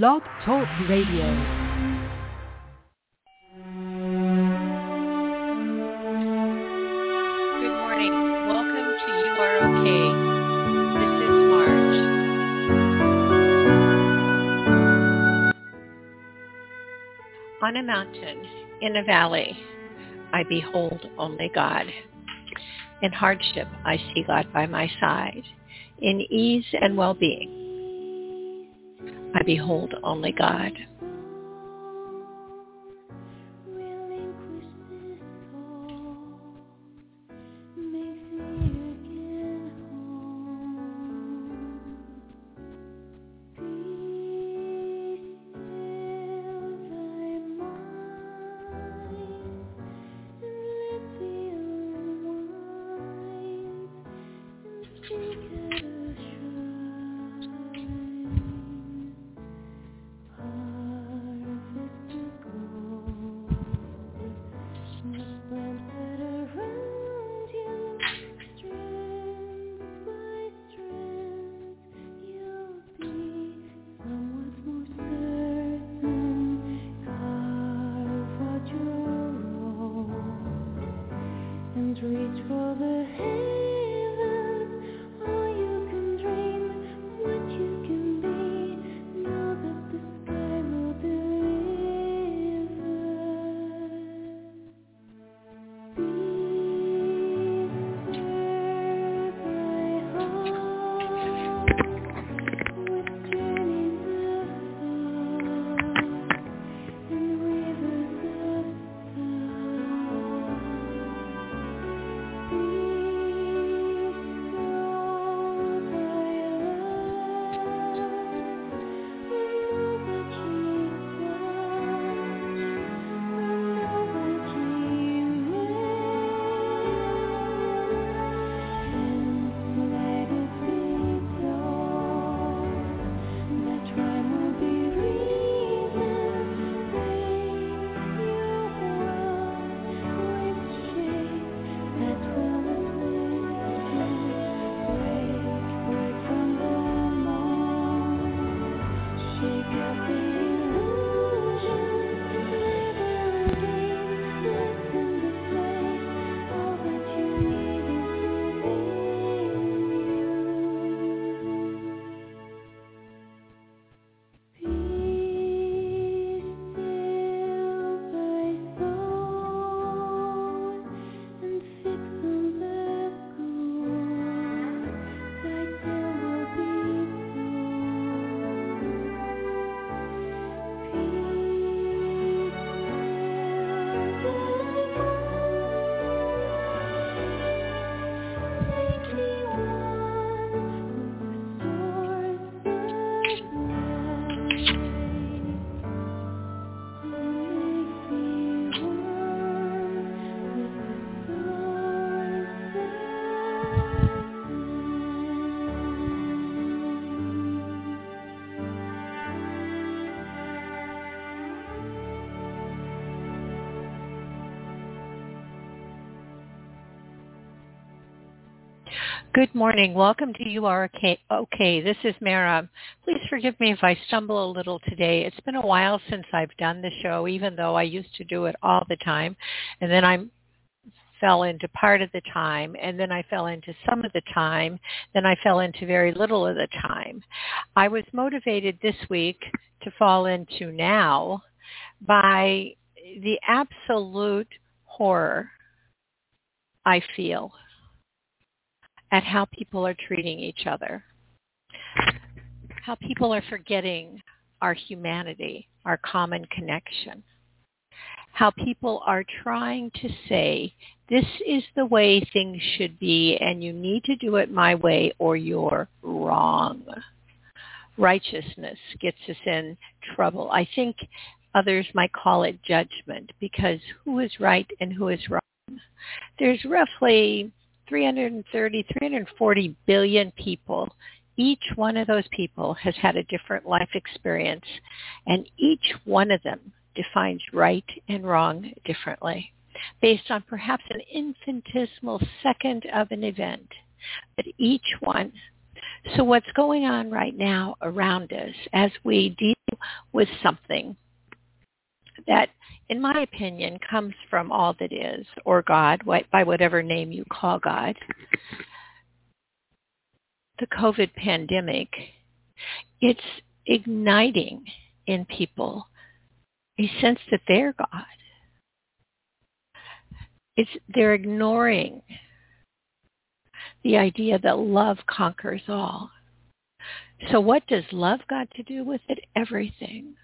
Blog Talk Radio. Good morning. Welcome to You Are Okay. This is Mara. On a mountain, in a valley, I behold only God. In hardship, I see God by my side. In ease and well-being, I behold only God. Good morning. Welcome to You Are Okay. okay. This is Mara. Please forgive me if I stumble a little today. It's been a while since I've done the show, even though I used to do it all the time. And then I fell into part of the time, and then I fell into some of the time, then I fell into very little of the time. I was motivated this week to fall into now by the absolute horror I feel at how people are treating each other, how people are forgetting our humanity, our common connection, how people are trying to say, this is the way things should be and you need to do it my way or you're wrong. Righteousness gets us in trouble. I think others might call it judgment because who is right and who is wrong? There's roughly 330, 340 billion people. Each one of those people has had a different life experience, and each one of them defines right and wrong differently based on perhaps an infinitesimal second of an event. But each one. So what's going on right now around us as we deal with something that, in my opinion, comes from all that is, or God, by whatever name you call God. The COVID pandemic, it's igniting in people a sense that they're God. It's they're ignoring the idea that love conquers all. So what does love got to do with it? Everything.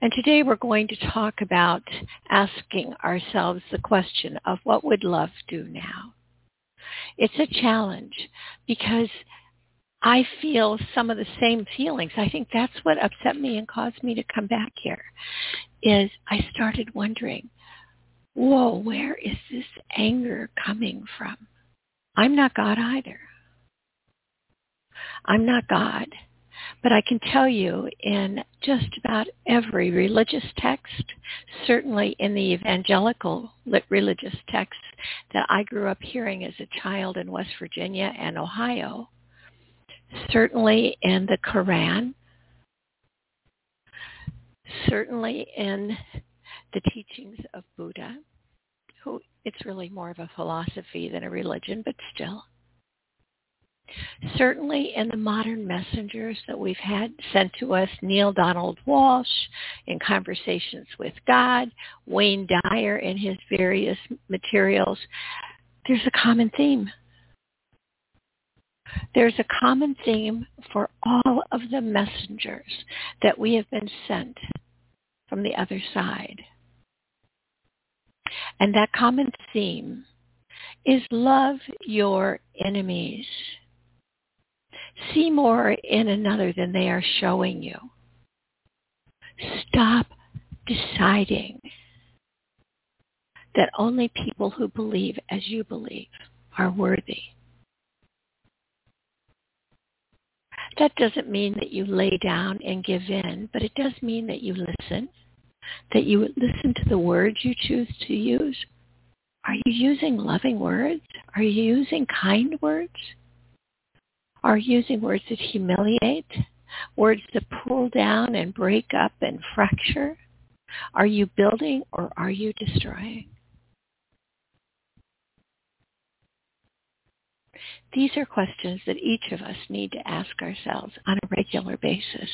And today we're going to talk about asking ourselves the question of what would love do now? It's a challenge because I feel some of the same feelings. I think that's what upset me and caused me to come back here is I started wondering, whoa, where is this anger coming from? I'm not God either. I'm not God. But I can tell you in just about every religious text, certainly in the evangelical religious texts that I grew up hearing as a child in West Virginia and Ohio, certainly in the Quran, certainly in the teachings of Buddha, who it's really more of a philosophy than a religion, but still. Certainly in the modern messengers that we've had sent to us, Neale Donald Walsch in Conversations with God, Wayne Dyer in his various materials, there's a common theme. There's a common theme for all of the messengers that we have been sent from the other side. And that common theme is love your enemies. See more in another than they are showing you. Stop deciding that only people who believe as you believe are worthy. That doesn't mean that you lay down and give in, but it does mean that you listen that you listen to the words you choose to use? Are you using loving words? Are you using kind words? Are using words that humiliate? Words that pull down and break up and fracture? Are you building or are you destroying? These are questions that each of us need to ask ourselves on a regular basis.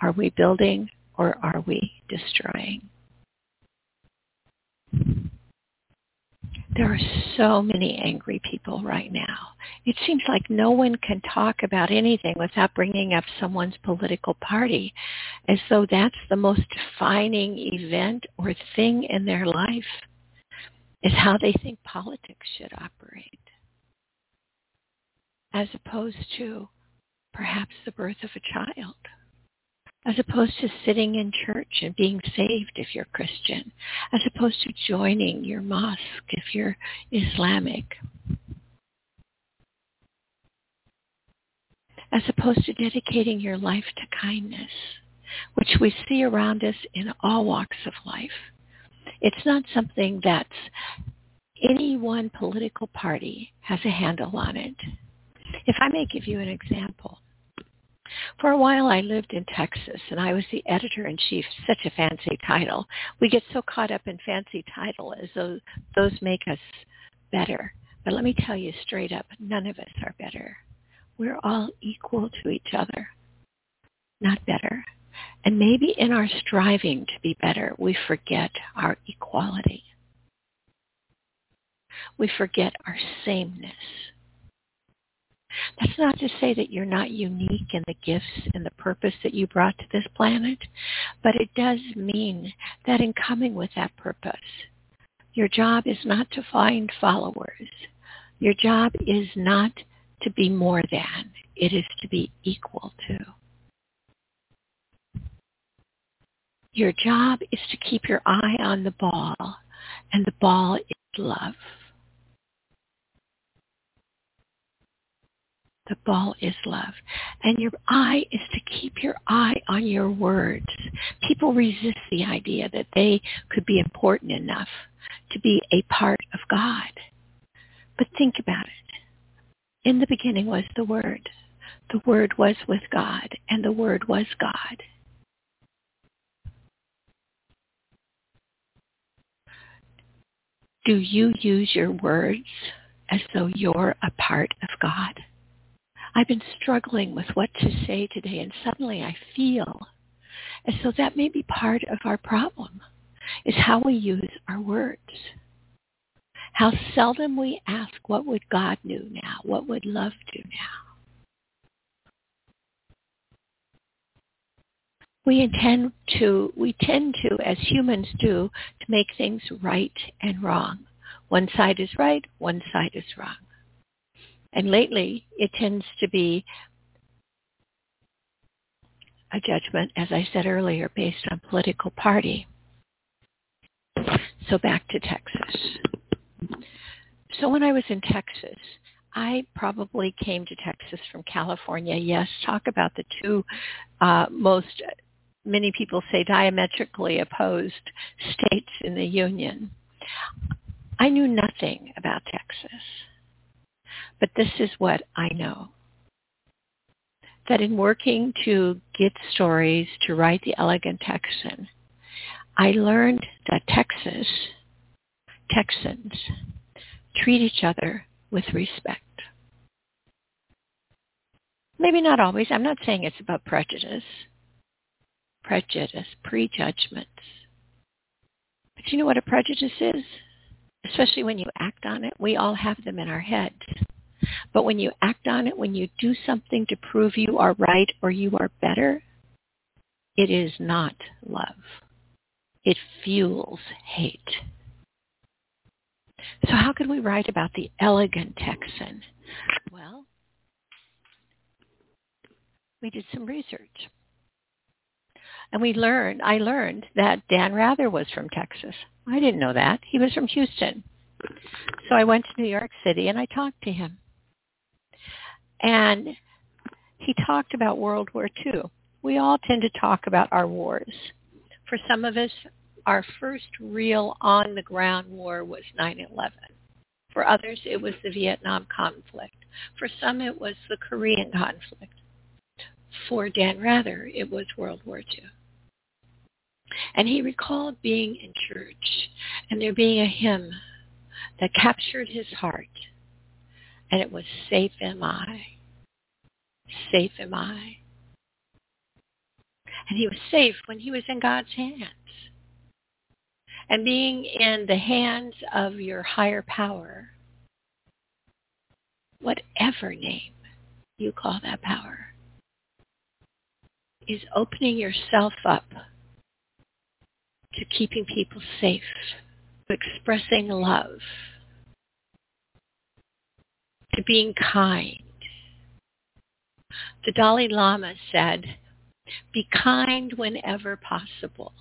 Are we building or are we destroying? There are so many angry people right now. It seems like no one can talk about anything without bringing up someone's political party as though that's the most defining event or thing in their life is how they think politics should operate as opposed to perhaps the birth of a child as opposed to sitting in church and being saved if you're Christian, as opposed to joining your mosque if you're Islamic, as opposed to dedicating your life to kindness, which we see around us in all walks of life. It's not something that any one political party has a handle on it. If I may give you an example, for a while I lived in Texas and I was the editor-in-chief, such a fancy title. We get so caught up in fancy title as though those make us better. But let me tell you straight up, none of us are better. We're all equal to each other, not better. And maybe in our striving to be better, we forget our equality. We forget our sameness. That's not to say that you're not unique in the gifts and the purpose that you brought to this planet, but it does mean that in coming with that purpose, your job is not to find followers. Your job is not to be more than. It is to be equal to. Your job is to keep your eye on the ball, and the ball is love. The ball is love. And your eye is to keep your eye on your words. People resist the idea that they could be important enough to be a part of God. But think about it. In the beginning was the Word. The Word was with God, and the Word was God. Do you use your words as though you're a part of God? I've been struggling with what to say today and suddenly I feel And so that may be part of our problem is how we use our words. How seldom we ask, what would God do now? What would love do now? We intend to, we tend to, as humans do, to make things right and wrong. One side is right, one side is wrong. And lately, it tends to be a judgment, as I said earlier, based on political party. So back to Texas. So when I was in Texas, I probably came to Texas from California. Yes, talk about the two uh, most, many people say diametrically opposed states in the Union. I knew nothing about Texas, but this is what I know. That in working to get stories to write The Elegant Texan, I learned that Texas, Texans, treat each other with respect. Maybe not always. I'm not saying it's about prejudice. Prejudice, prejudgments. But you know what a prejudice is? Especially when you act on it. We all have them in our heads. But when you act on it, when you do something to prove you are right or you are better, it is not love. It fuels hate. So how could we write about the elegant Texan? Well, we did some research. And we learned, I learned that Dan Rather was from Texas. I didn't know that. He was from Houston. So I went to New York City and I talked to him. And he talked about World War II. We all tend to talk about our wars. For some of us, our first real on-the-ground war was 9-11. For others, it was the Vietnam conflict. For some, it was the Korean conflict. For Dan Rather, it was World War II. And he recalled being in church and there being a hymn that captured his heart. And it was Safe Am I. Safe am I. And he was safe when he was in God's hands. And being in the hands of your higher power, whatever name you call that power, is opening yourself up to keeping people safe, to expressing love, to being kind. The Dalai Lama said, be kind whenever possible.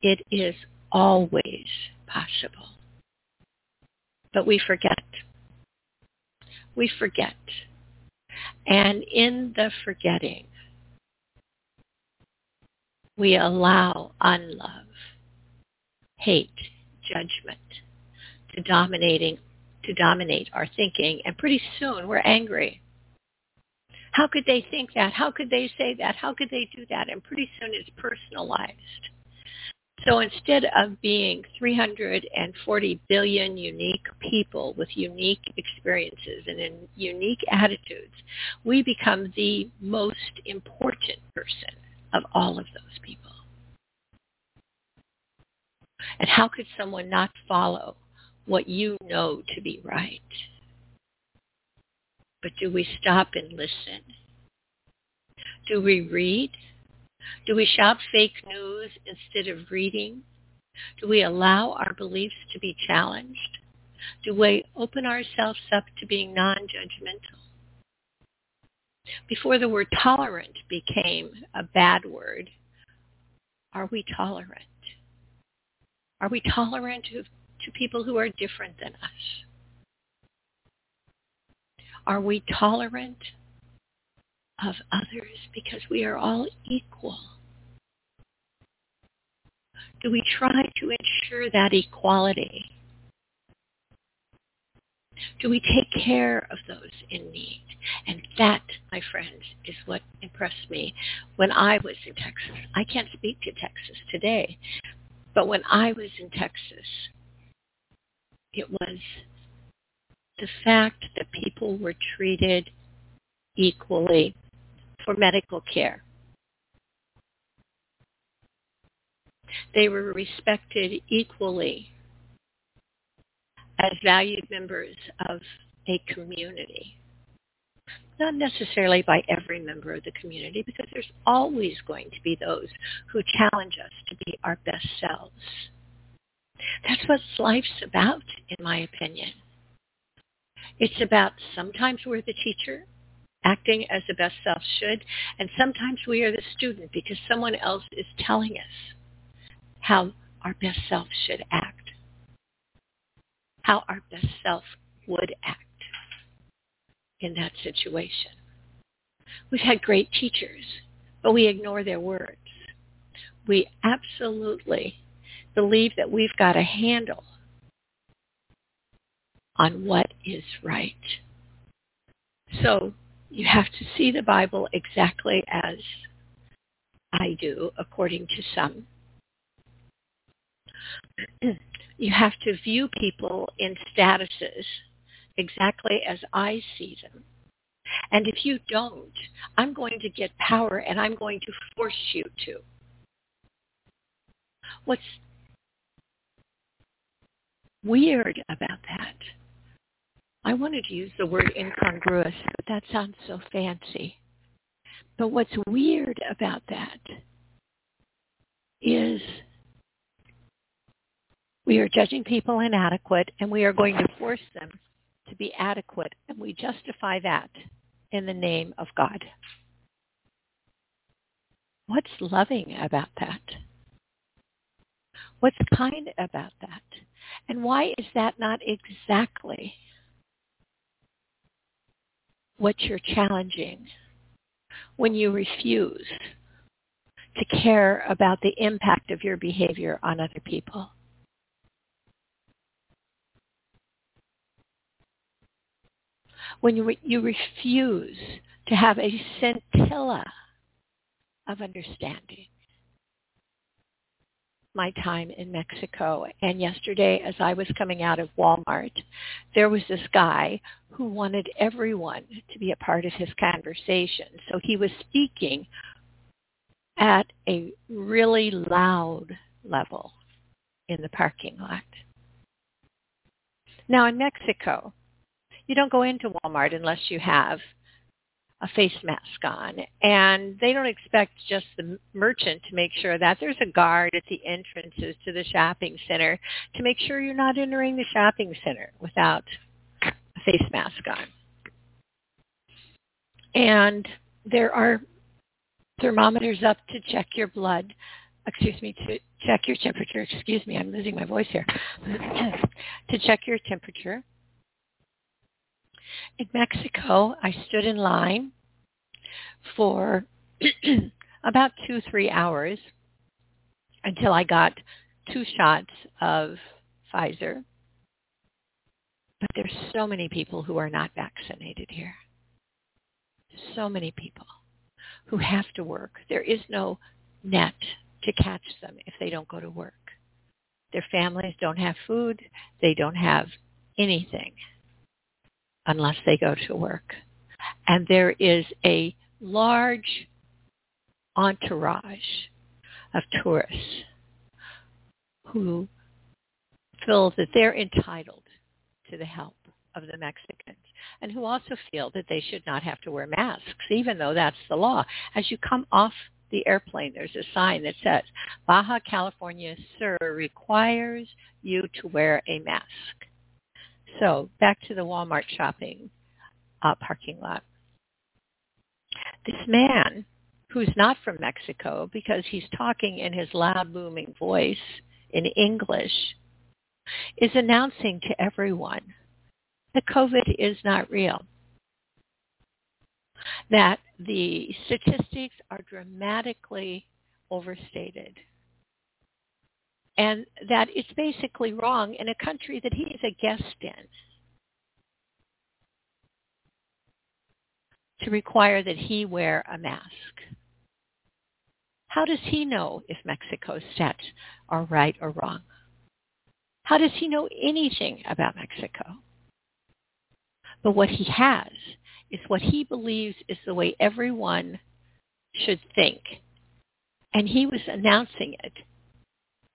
It is always possible. But we forget. We forget. And in the forgetting, we allow unlove, hate, judgment to dominating to dominate our thinking and pretty soon we're angry. How could they think that? How could they say that? How could they do that? And pretty soon it's personalized. So instead of being 340 billion unique people with unique experiences and in unique attitudes, we become the most important person of all of those people. And how could someone not follow what you know to be right? But do we stop and listen? Do we read? Do we shop fake news instead of reading? Do we allow our beliefs to be challenged? Do we open ourselves up to being non-judgmental? Before the word tolerant became a bad word, are we tolerant? Are we tolerant to, to people who are different than us? Are we tolerant of others because we are all equal? Do we try to ensure that equality? Do we take care of those in need? And that, my friends, is what impressed me when I was in Texas. I can't speak to Texas today, but when I was in Texas, It was the fact that people were treated equally for medical care. They were respected equally as valued members of a community. Not necessarily by every member of the community, because there's always going to be those who challenge us to be our best selves. That's what life's about, in my opinion. It's about sometimes we're the teacher, acting as the best self should, and sometimes we are the student because someone else is telling us how our best self should act, how our best self would act in that situation. We've had great teachers, but we ignore their words. We absolutely believe that we've got a handle on what is right. So you have to see the Bible exactly as I do, according to some. you have to view people in statuses exactly as I see them. And if you don't, I'm going to get power and I'm going to force you to. What's weird about that? I wanted to use the word incongruous, but that sounds so fancy. But what's weird about that is we are judging people inadequate and we are going to force them to be adequate and we justify that in the name of God. What's loving about that? What's kind about that? And why is that not exactly what you're challenging when you refuse to care about the impact of your behavior on other people? When you, re- you refuse to have a scintilla of understanding my time in Mexico. And yesterday, as I was coming out of Walmart, there was this guy who wanted everyone to be a part of his conversation. So he was speaking at a really loud level in the parking lot. Now in Mexico, you don't go into Walmart unless you have a face mask on. And they don't expect just the merchant to make sure that there's a guard at the entrances to the shopping center to make sure you're not entering the shopping center without a face mask on. And there are thermometers up to check your blood, excuse me, to check your temperature. Excuse me, I'm losing my voice here. to check your temperature in Mexico, I stood in line for about two, three hours until I got two shots of Pfizer. But there's so many people who are not vaccinated here. So many people who have to work. There is no net to catch them if they don't go to work. Their families don't have food. They don't have anything unless they go to work. And there is a large entourage of tourists who feel that they're entitled to the help of the Mexicans and who also feel that they should not have to wear masks, even though that's the law. As you come off the airplane, there's a sign that says, Baja California Sur requires you to wear a mask. So back to the Walmart shopping uh, parking lot. This man, who's not from Mexico because he's talking in his loud booming voice in English, is announcing to everyone that COVID is not real. That the statistics are dramatically overstated and that it's basically wrong in a country that he is a guest in to require that he wear a mask. How does he know if Mexico's stats are right or wrong? How does he know anything about Mexico? But what he has is what he believes is the way everyone should think. And he was announcing it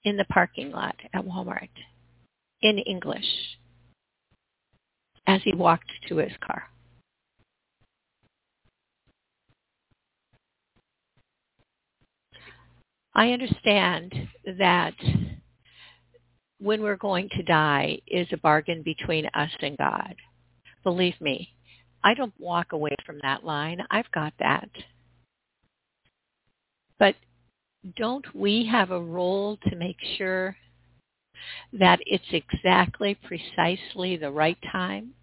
in the parking lot at Walmart in English as he walked to his car. I understand that when we're going to die is a bargain between us and God. Believe me, I don't walk away from that line. I've got that. But don't we have a role to make sure that it's exactly precisely the right time?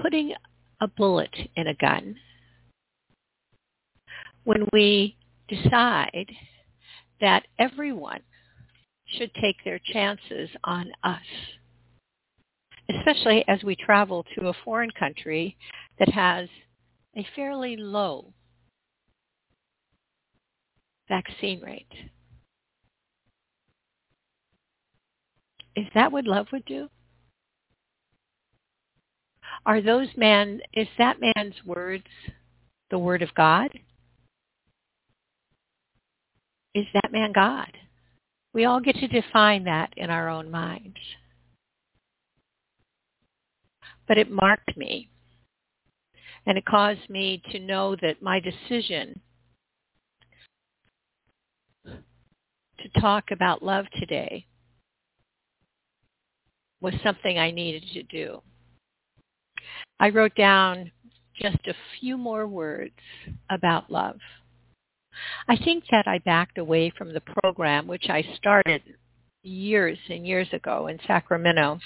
Putting a bullet in a gun. When we decide that everyone should take their chances on us, especially as we travel to a foreign country that has a fairly low vaccine rate. Is that what love would do? Are those man is that man's words the word of God? Is that man God? We all get to define that in our own minds. But it marked me. And it caused me to know that my decision to talk about love today was something I needed to do. I wrote down just a few more words about love. I think that I backed away from the program, which I started years and years ago in Sacramento,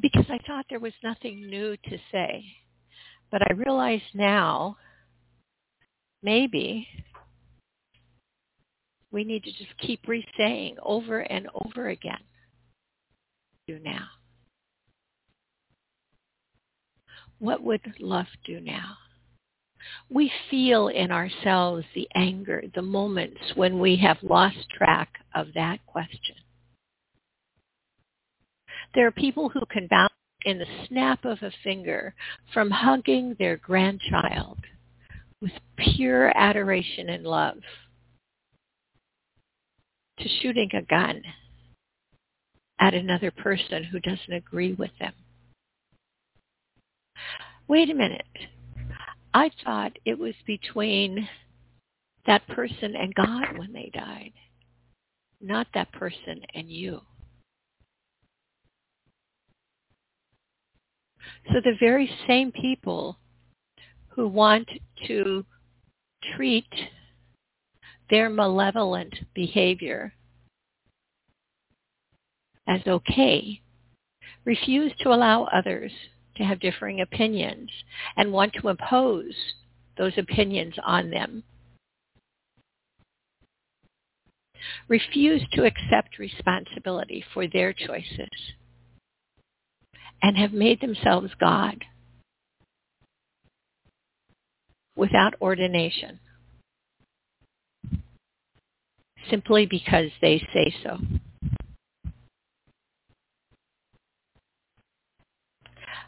because I thought there was nothing new to say. But I realize now, maybe we need to just keep re-saying over and over again, do now. What would love do now? we feel in ourselves the anger, the moments when we have lost track of that question. There are people who can bounce in the snap of a finger from hugging their grandchild with pure adoration and love to shooting a gun at another person who doesn't agree with them. Wait a minute. I thought it was between that person and God when they died, not that person and you. So the very same people who want to treat their malevolent behavior as okay refuse to allow others to have differing opinions and want to impose those opinions on them. Refuse to accept responsibility for their choices and have made themselves God without ordination simply because they say so.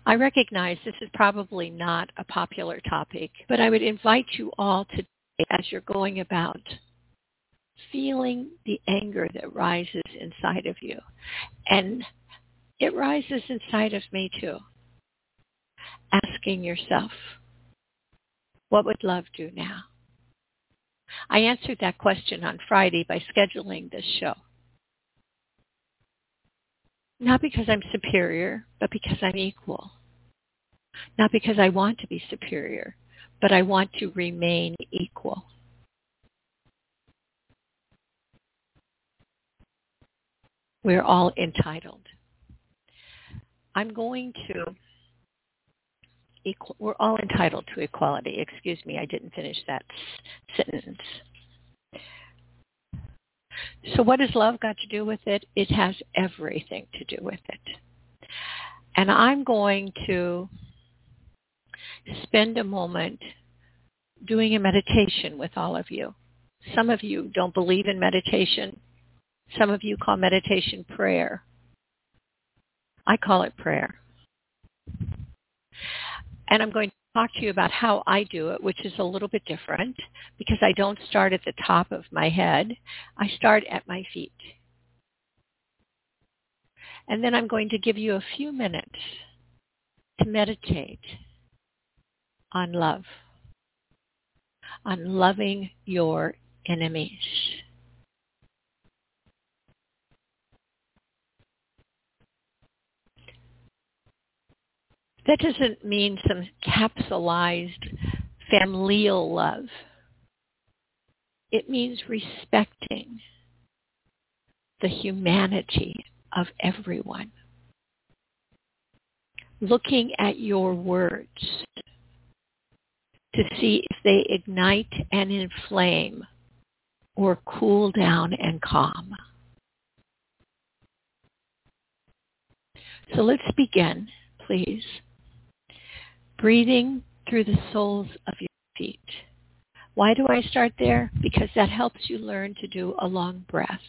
I recognize this is probably not a popular topic, but I would invite you all today as you're going about feeling the anger that rises inside of you. And it rises inside of me too. Asking yourself, what would love do now? I answered that question on Friday by scheduling this show. Not because I'm superior, but because I'm equal. Not because I want to be superior, but I want to remain equal. We're all entitled. I'm going to, equal, we're all entitled to equality. Excuse me, I didn't finish that sentence. So what has love got to do with it? It has everything to do with it. And I'm going to spend a moment doing a meditation with all of you. Some of you don't believe in meditation. Some of you call meditation prayer. I call it prayer. And I'm going to talk to you about how I do it, which is a little bit different because I don't start at the top of my head. I start at my feet. And then I'm going to give you a few minutes to meditate on love, on loving your enemies. That doesn't mean some capsulized familial love. It means respecting the humanity of everyone. Looking at your words to see if they ignite and inflame or cool down and calm. So let's begin, please breathing through the soles of your feet. Why do I start there? Because that helps you learn to do a long breath.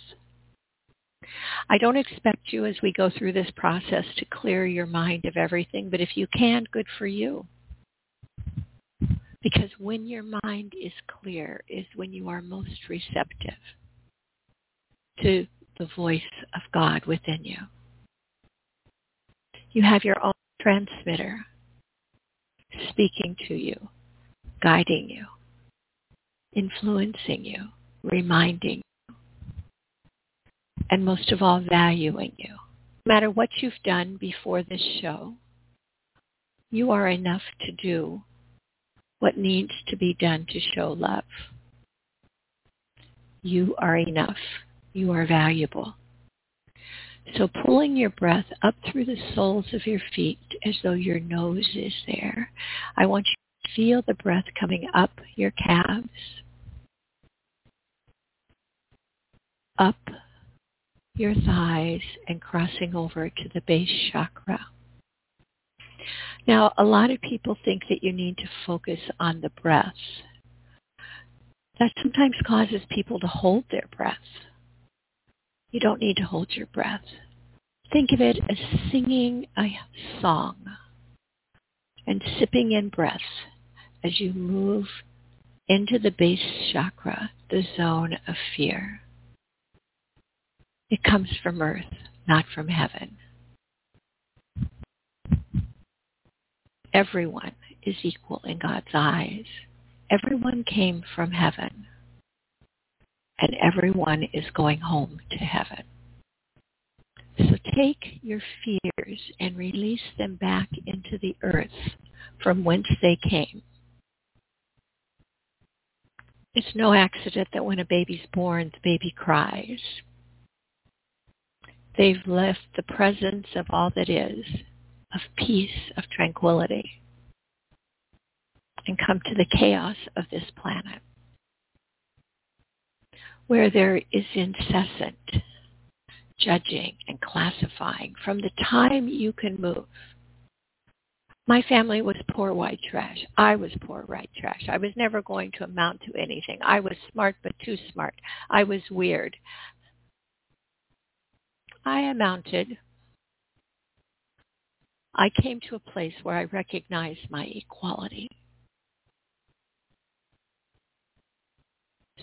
I don't expect you as we go through this process to clear your mind of everything, but if you can, good for you. Because when your mind is clear is when you are most receptive to the voice of God within you. You have your own transmitter speaking to you, guiding you, influencing you, reminding you, and most of all, valuing you. No matter what you've done before this show, you are enough to do what needs to be done to show love. You are enough. You are valuable. So pulling your breath up through the soles of your feet as though your nose is there. I want you to feel the breath coming up your calves, up your thighs, and crossing over to the base chakra. Now, a lot of people think that you need to focus on the breath. That sometimes causes people to hold their breath. You don't need to hold your breath. Think of it as singing a song and sipping in breath as you move into the base chakra, the zone of fear. It comes from earth, not from heaven. Everyone is equal in God's eyes. Everyone came from heaven and everyone is going home to heaven. So take your fears and release them back into the earth from whence they came. It's no accident that when a baby's born, the baby cries. They've left the presence of all that is, of peace, of tranquility, and come to the chaos of this planet where there is incessant judging and classifying from the time you can move. My family was poor white trash. I was poor white trash. I was never going to amount to anything. I was smart but too smart. I was weird. I amounted. I came to a place where I recognized my equality.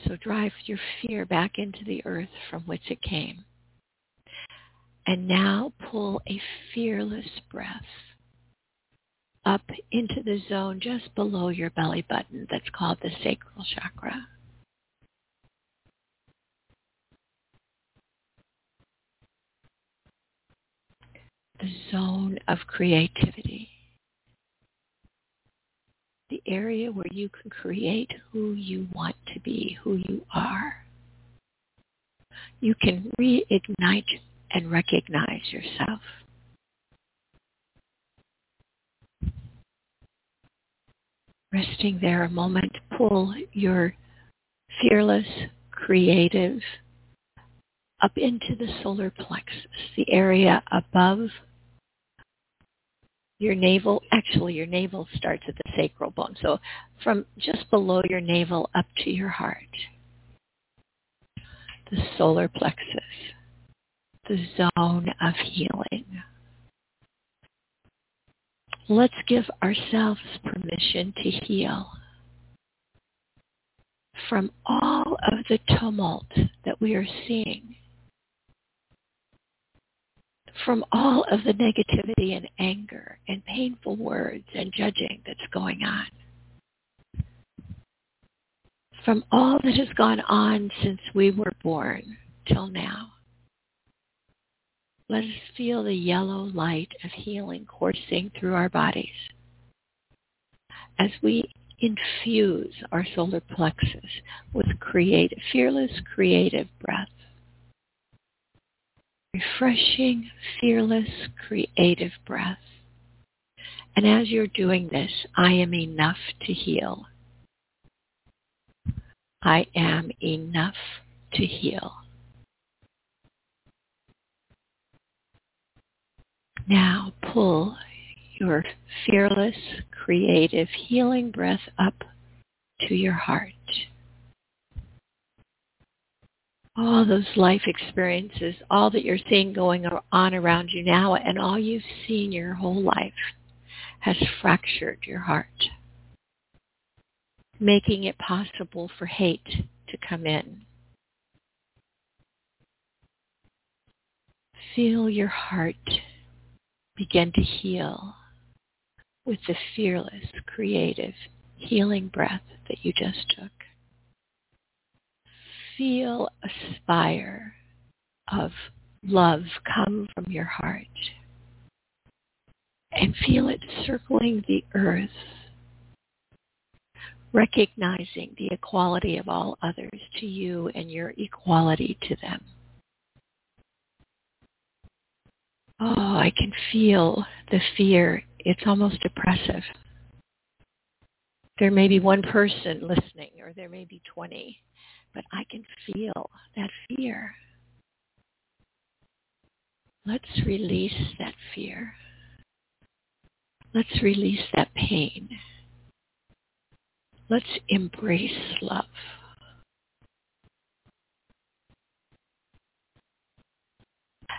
So drive your fear back into the earth from which it came. And now pull a fearless breath up into the zone just below your belly button that's called the sacral chakra. The zone of creativity the area where you can create who you want to be, who you are. You can reignite and recognize yourself. Resting there a moment, pull your fearless, creative up into the solar plexus, the area above your navel, actually your navel starts at the sacral bone. So from just below your navel up to your heart. the solar plexus, the zone of healing. Let's give ourselves permission to heal from all of the tumult that we are seeing, from all of the negativity and anger and painful words and judging that's going on, from all that has gone on since we were born till now. Let us feel the yellow light of healing coursing through our bodies as we infuse our solar plexus with creative, fearless creative breath. Refreshing, fearless, creative breath. And as you're doing this, I am enough to heal. I am enough to heal. Now pull your fearless, creative, healing breath up to your heart. All those life experiences, all that you're seeing going on around you now, and all you've seen your whole life has fractured your heart, making it possible for hate to come in. Feel your heart begin to heal with the fearless, creative, healing breath that you just took. Feel a spire of love come from your heart and feel it circling the earth, recognizing the equality of all others to you and your equality to them. Oh, I can feel the fear. It's almost oppressive. There may be one person listening or there may be 20, but I can feel that fear. Let's release that fear. Let's release that pain. Let's embrace love.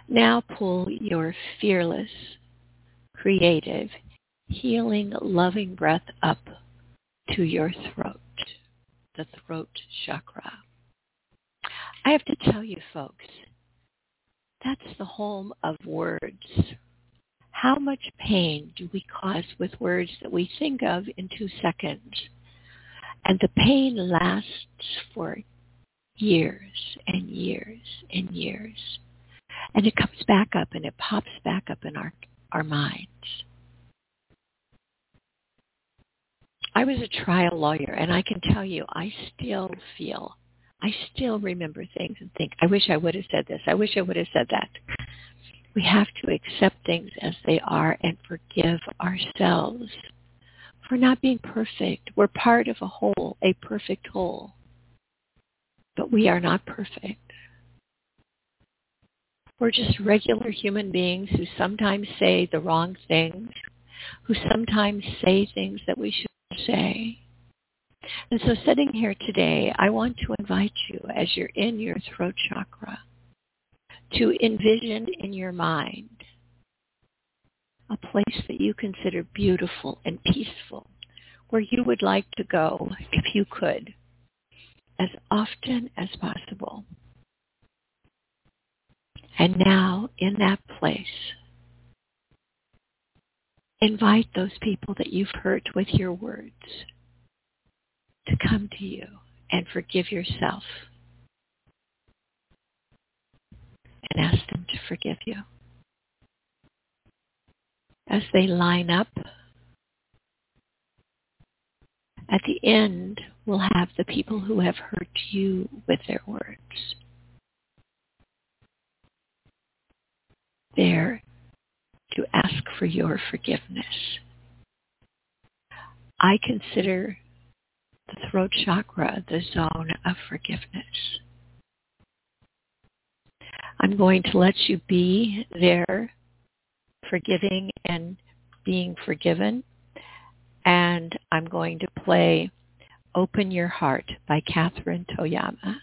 Now pull your fearless, creative, healing, loving breath up to your throat, the throat chakra. I have to tell you folks, that's the home of words. How much pain do we cause with words that we think of in two seconds? And the pain lasts for years and years and years and it comes back up and it pops back up in our, our minds. I was a trial lawyer and I can tell you I still feel, I still remember things and think, I wish I would have said this. I wish I would have said that. We have to accept things as they are and forgive ourselves for not being perfect. We're part of a whole, a perfect whole. But we are not perfect. We're just regular human beings who sometimes say the wrong things, who sometimes say things that we shouldn't say. And so sitting here today, I want to invite you as you're in your throat chakra to envision in your mind a place that you consider beautiful and peaceful, where you would like to go if you could, as often as possible. And now in that place, invite those people that you've hurt with your words to come to you and forgive yourself and ask them to forgive you. As they line up, at the end, we'll have the people who have hurt you with their words. there to ask for your forgiveness. I consider the throat chakra the zone of forgiveness. I'm going to let you be there forgiving and being forgiven. And I'm going to play Open Your Heart by Catherine Toyama.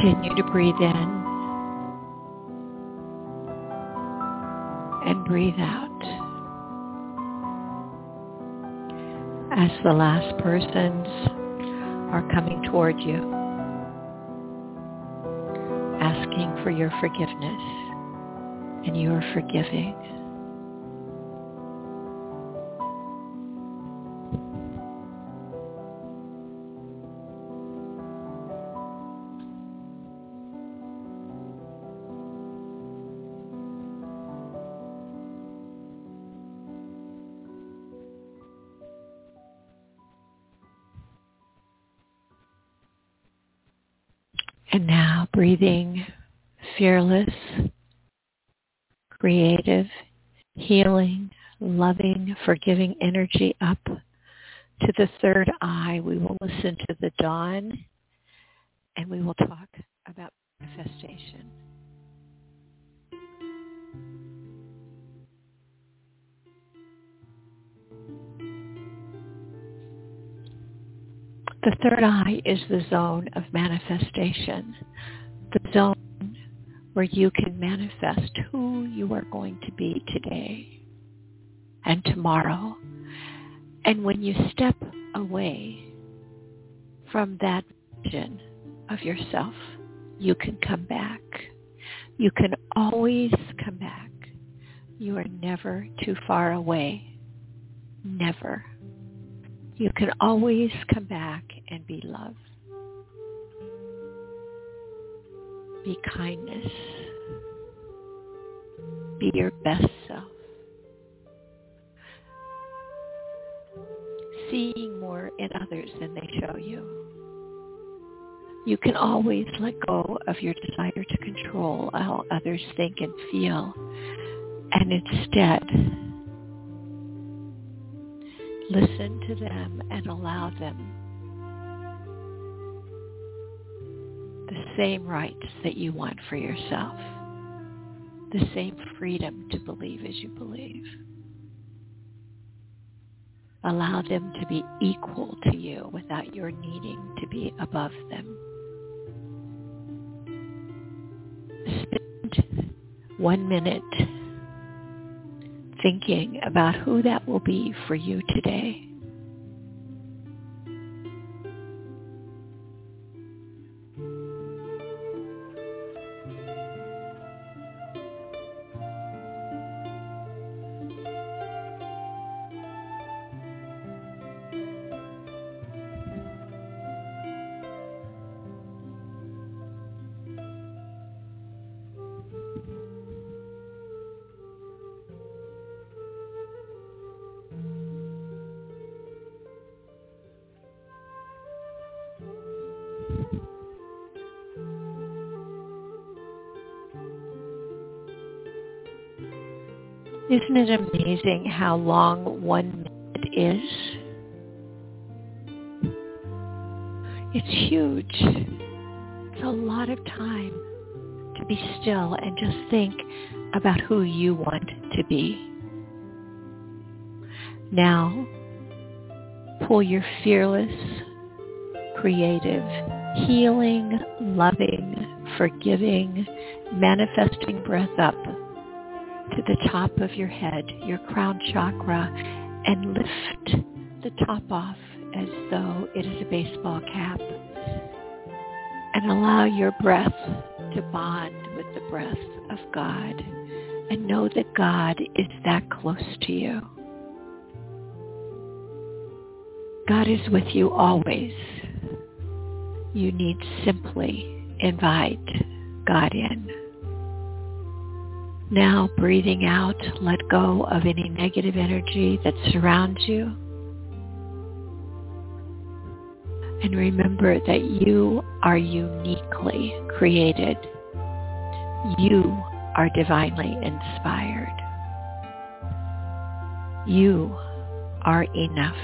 Continue to breathe in and breathe out. As the last persons are coming toward you, asking for your forgiveness, and you are forgiving. Healing, loving, forgiving energy up to the third eye. We will listen to the dawn and we will talk about manifestation. The third eye is the zone of manifestation, the zone where you can manifest who you are going to be today and tomorrow. And when you step away from that vision of yourself, you can come back. You can always come back. You are never too far away. Never. You can always come back and be love. Be kindness. Be your best self. Seeing more in others than they show you. You can always let go of your desire to control how others think and feel and instead listen to them and allow them the same rights that you want for yourself, the same freedom to believe as you believe. Allow them to be equal to you without your needing to be above them. Spend one minute thinking about who that will be for you today. Isn't it amazing how long one minute is? It's huge. It's a lot of time to be still and just think about who you want to be. Now, pull your fearless, creative, healing, loving, forgiving, manifesting breath up to the top of your head, your crown chakra, and lift the top off as though it is a baseball cap. And allow your breath to bond with the breath of God, and know that God is that close to you. God is with you always. You need simply invite God in. Now breathing out, let go of any negative energy that surrounds you. And remember that you are uniquely created. You are divinely inspired. You are enough.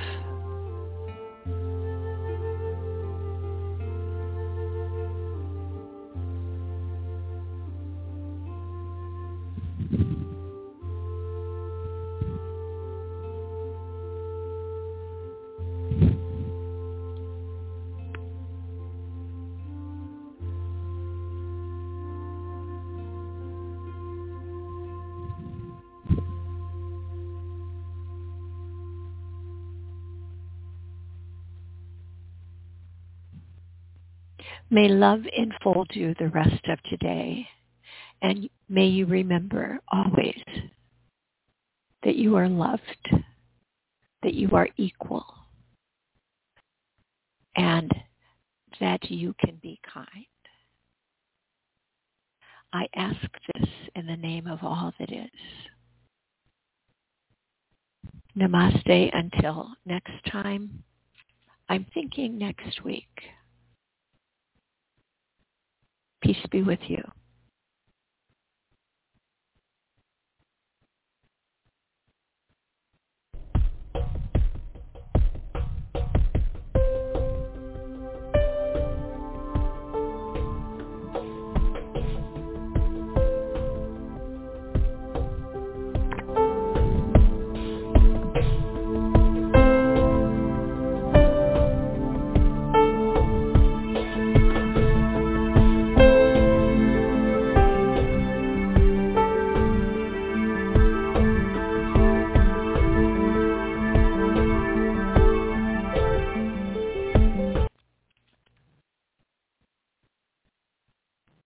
May love enfold you the rest of today. And may you remember always that you are loved, that you are equal, and that you can be kind. I ask this in the name of all that is. Namaste until next time. I'm thinking next week. Peace be with you.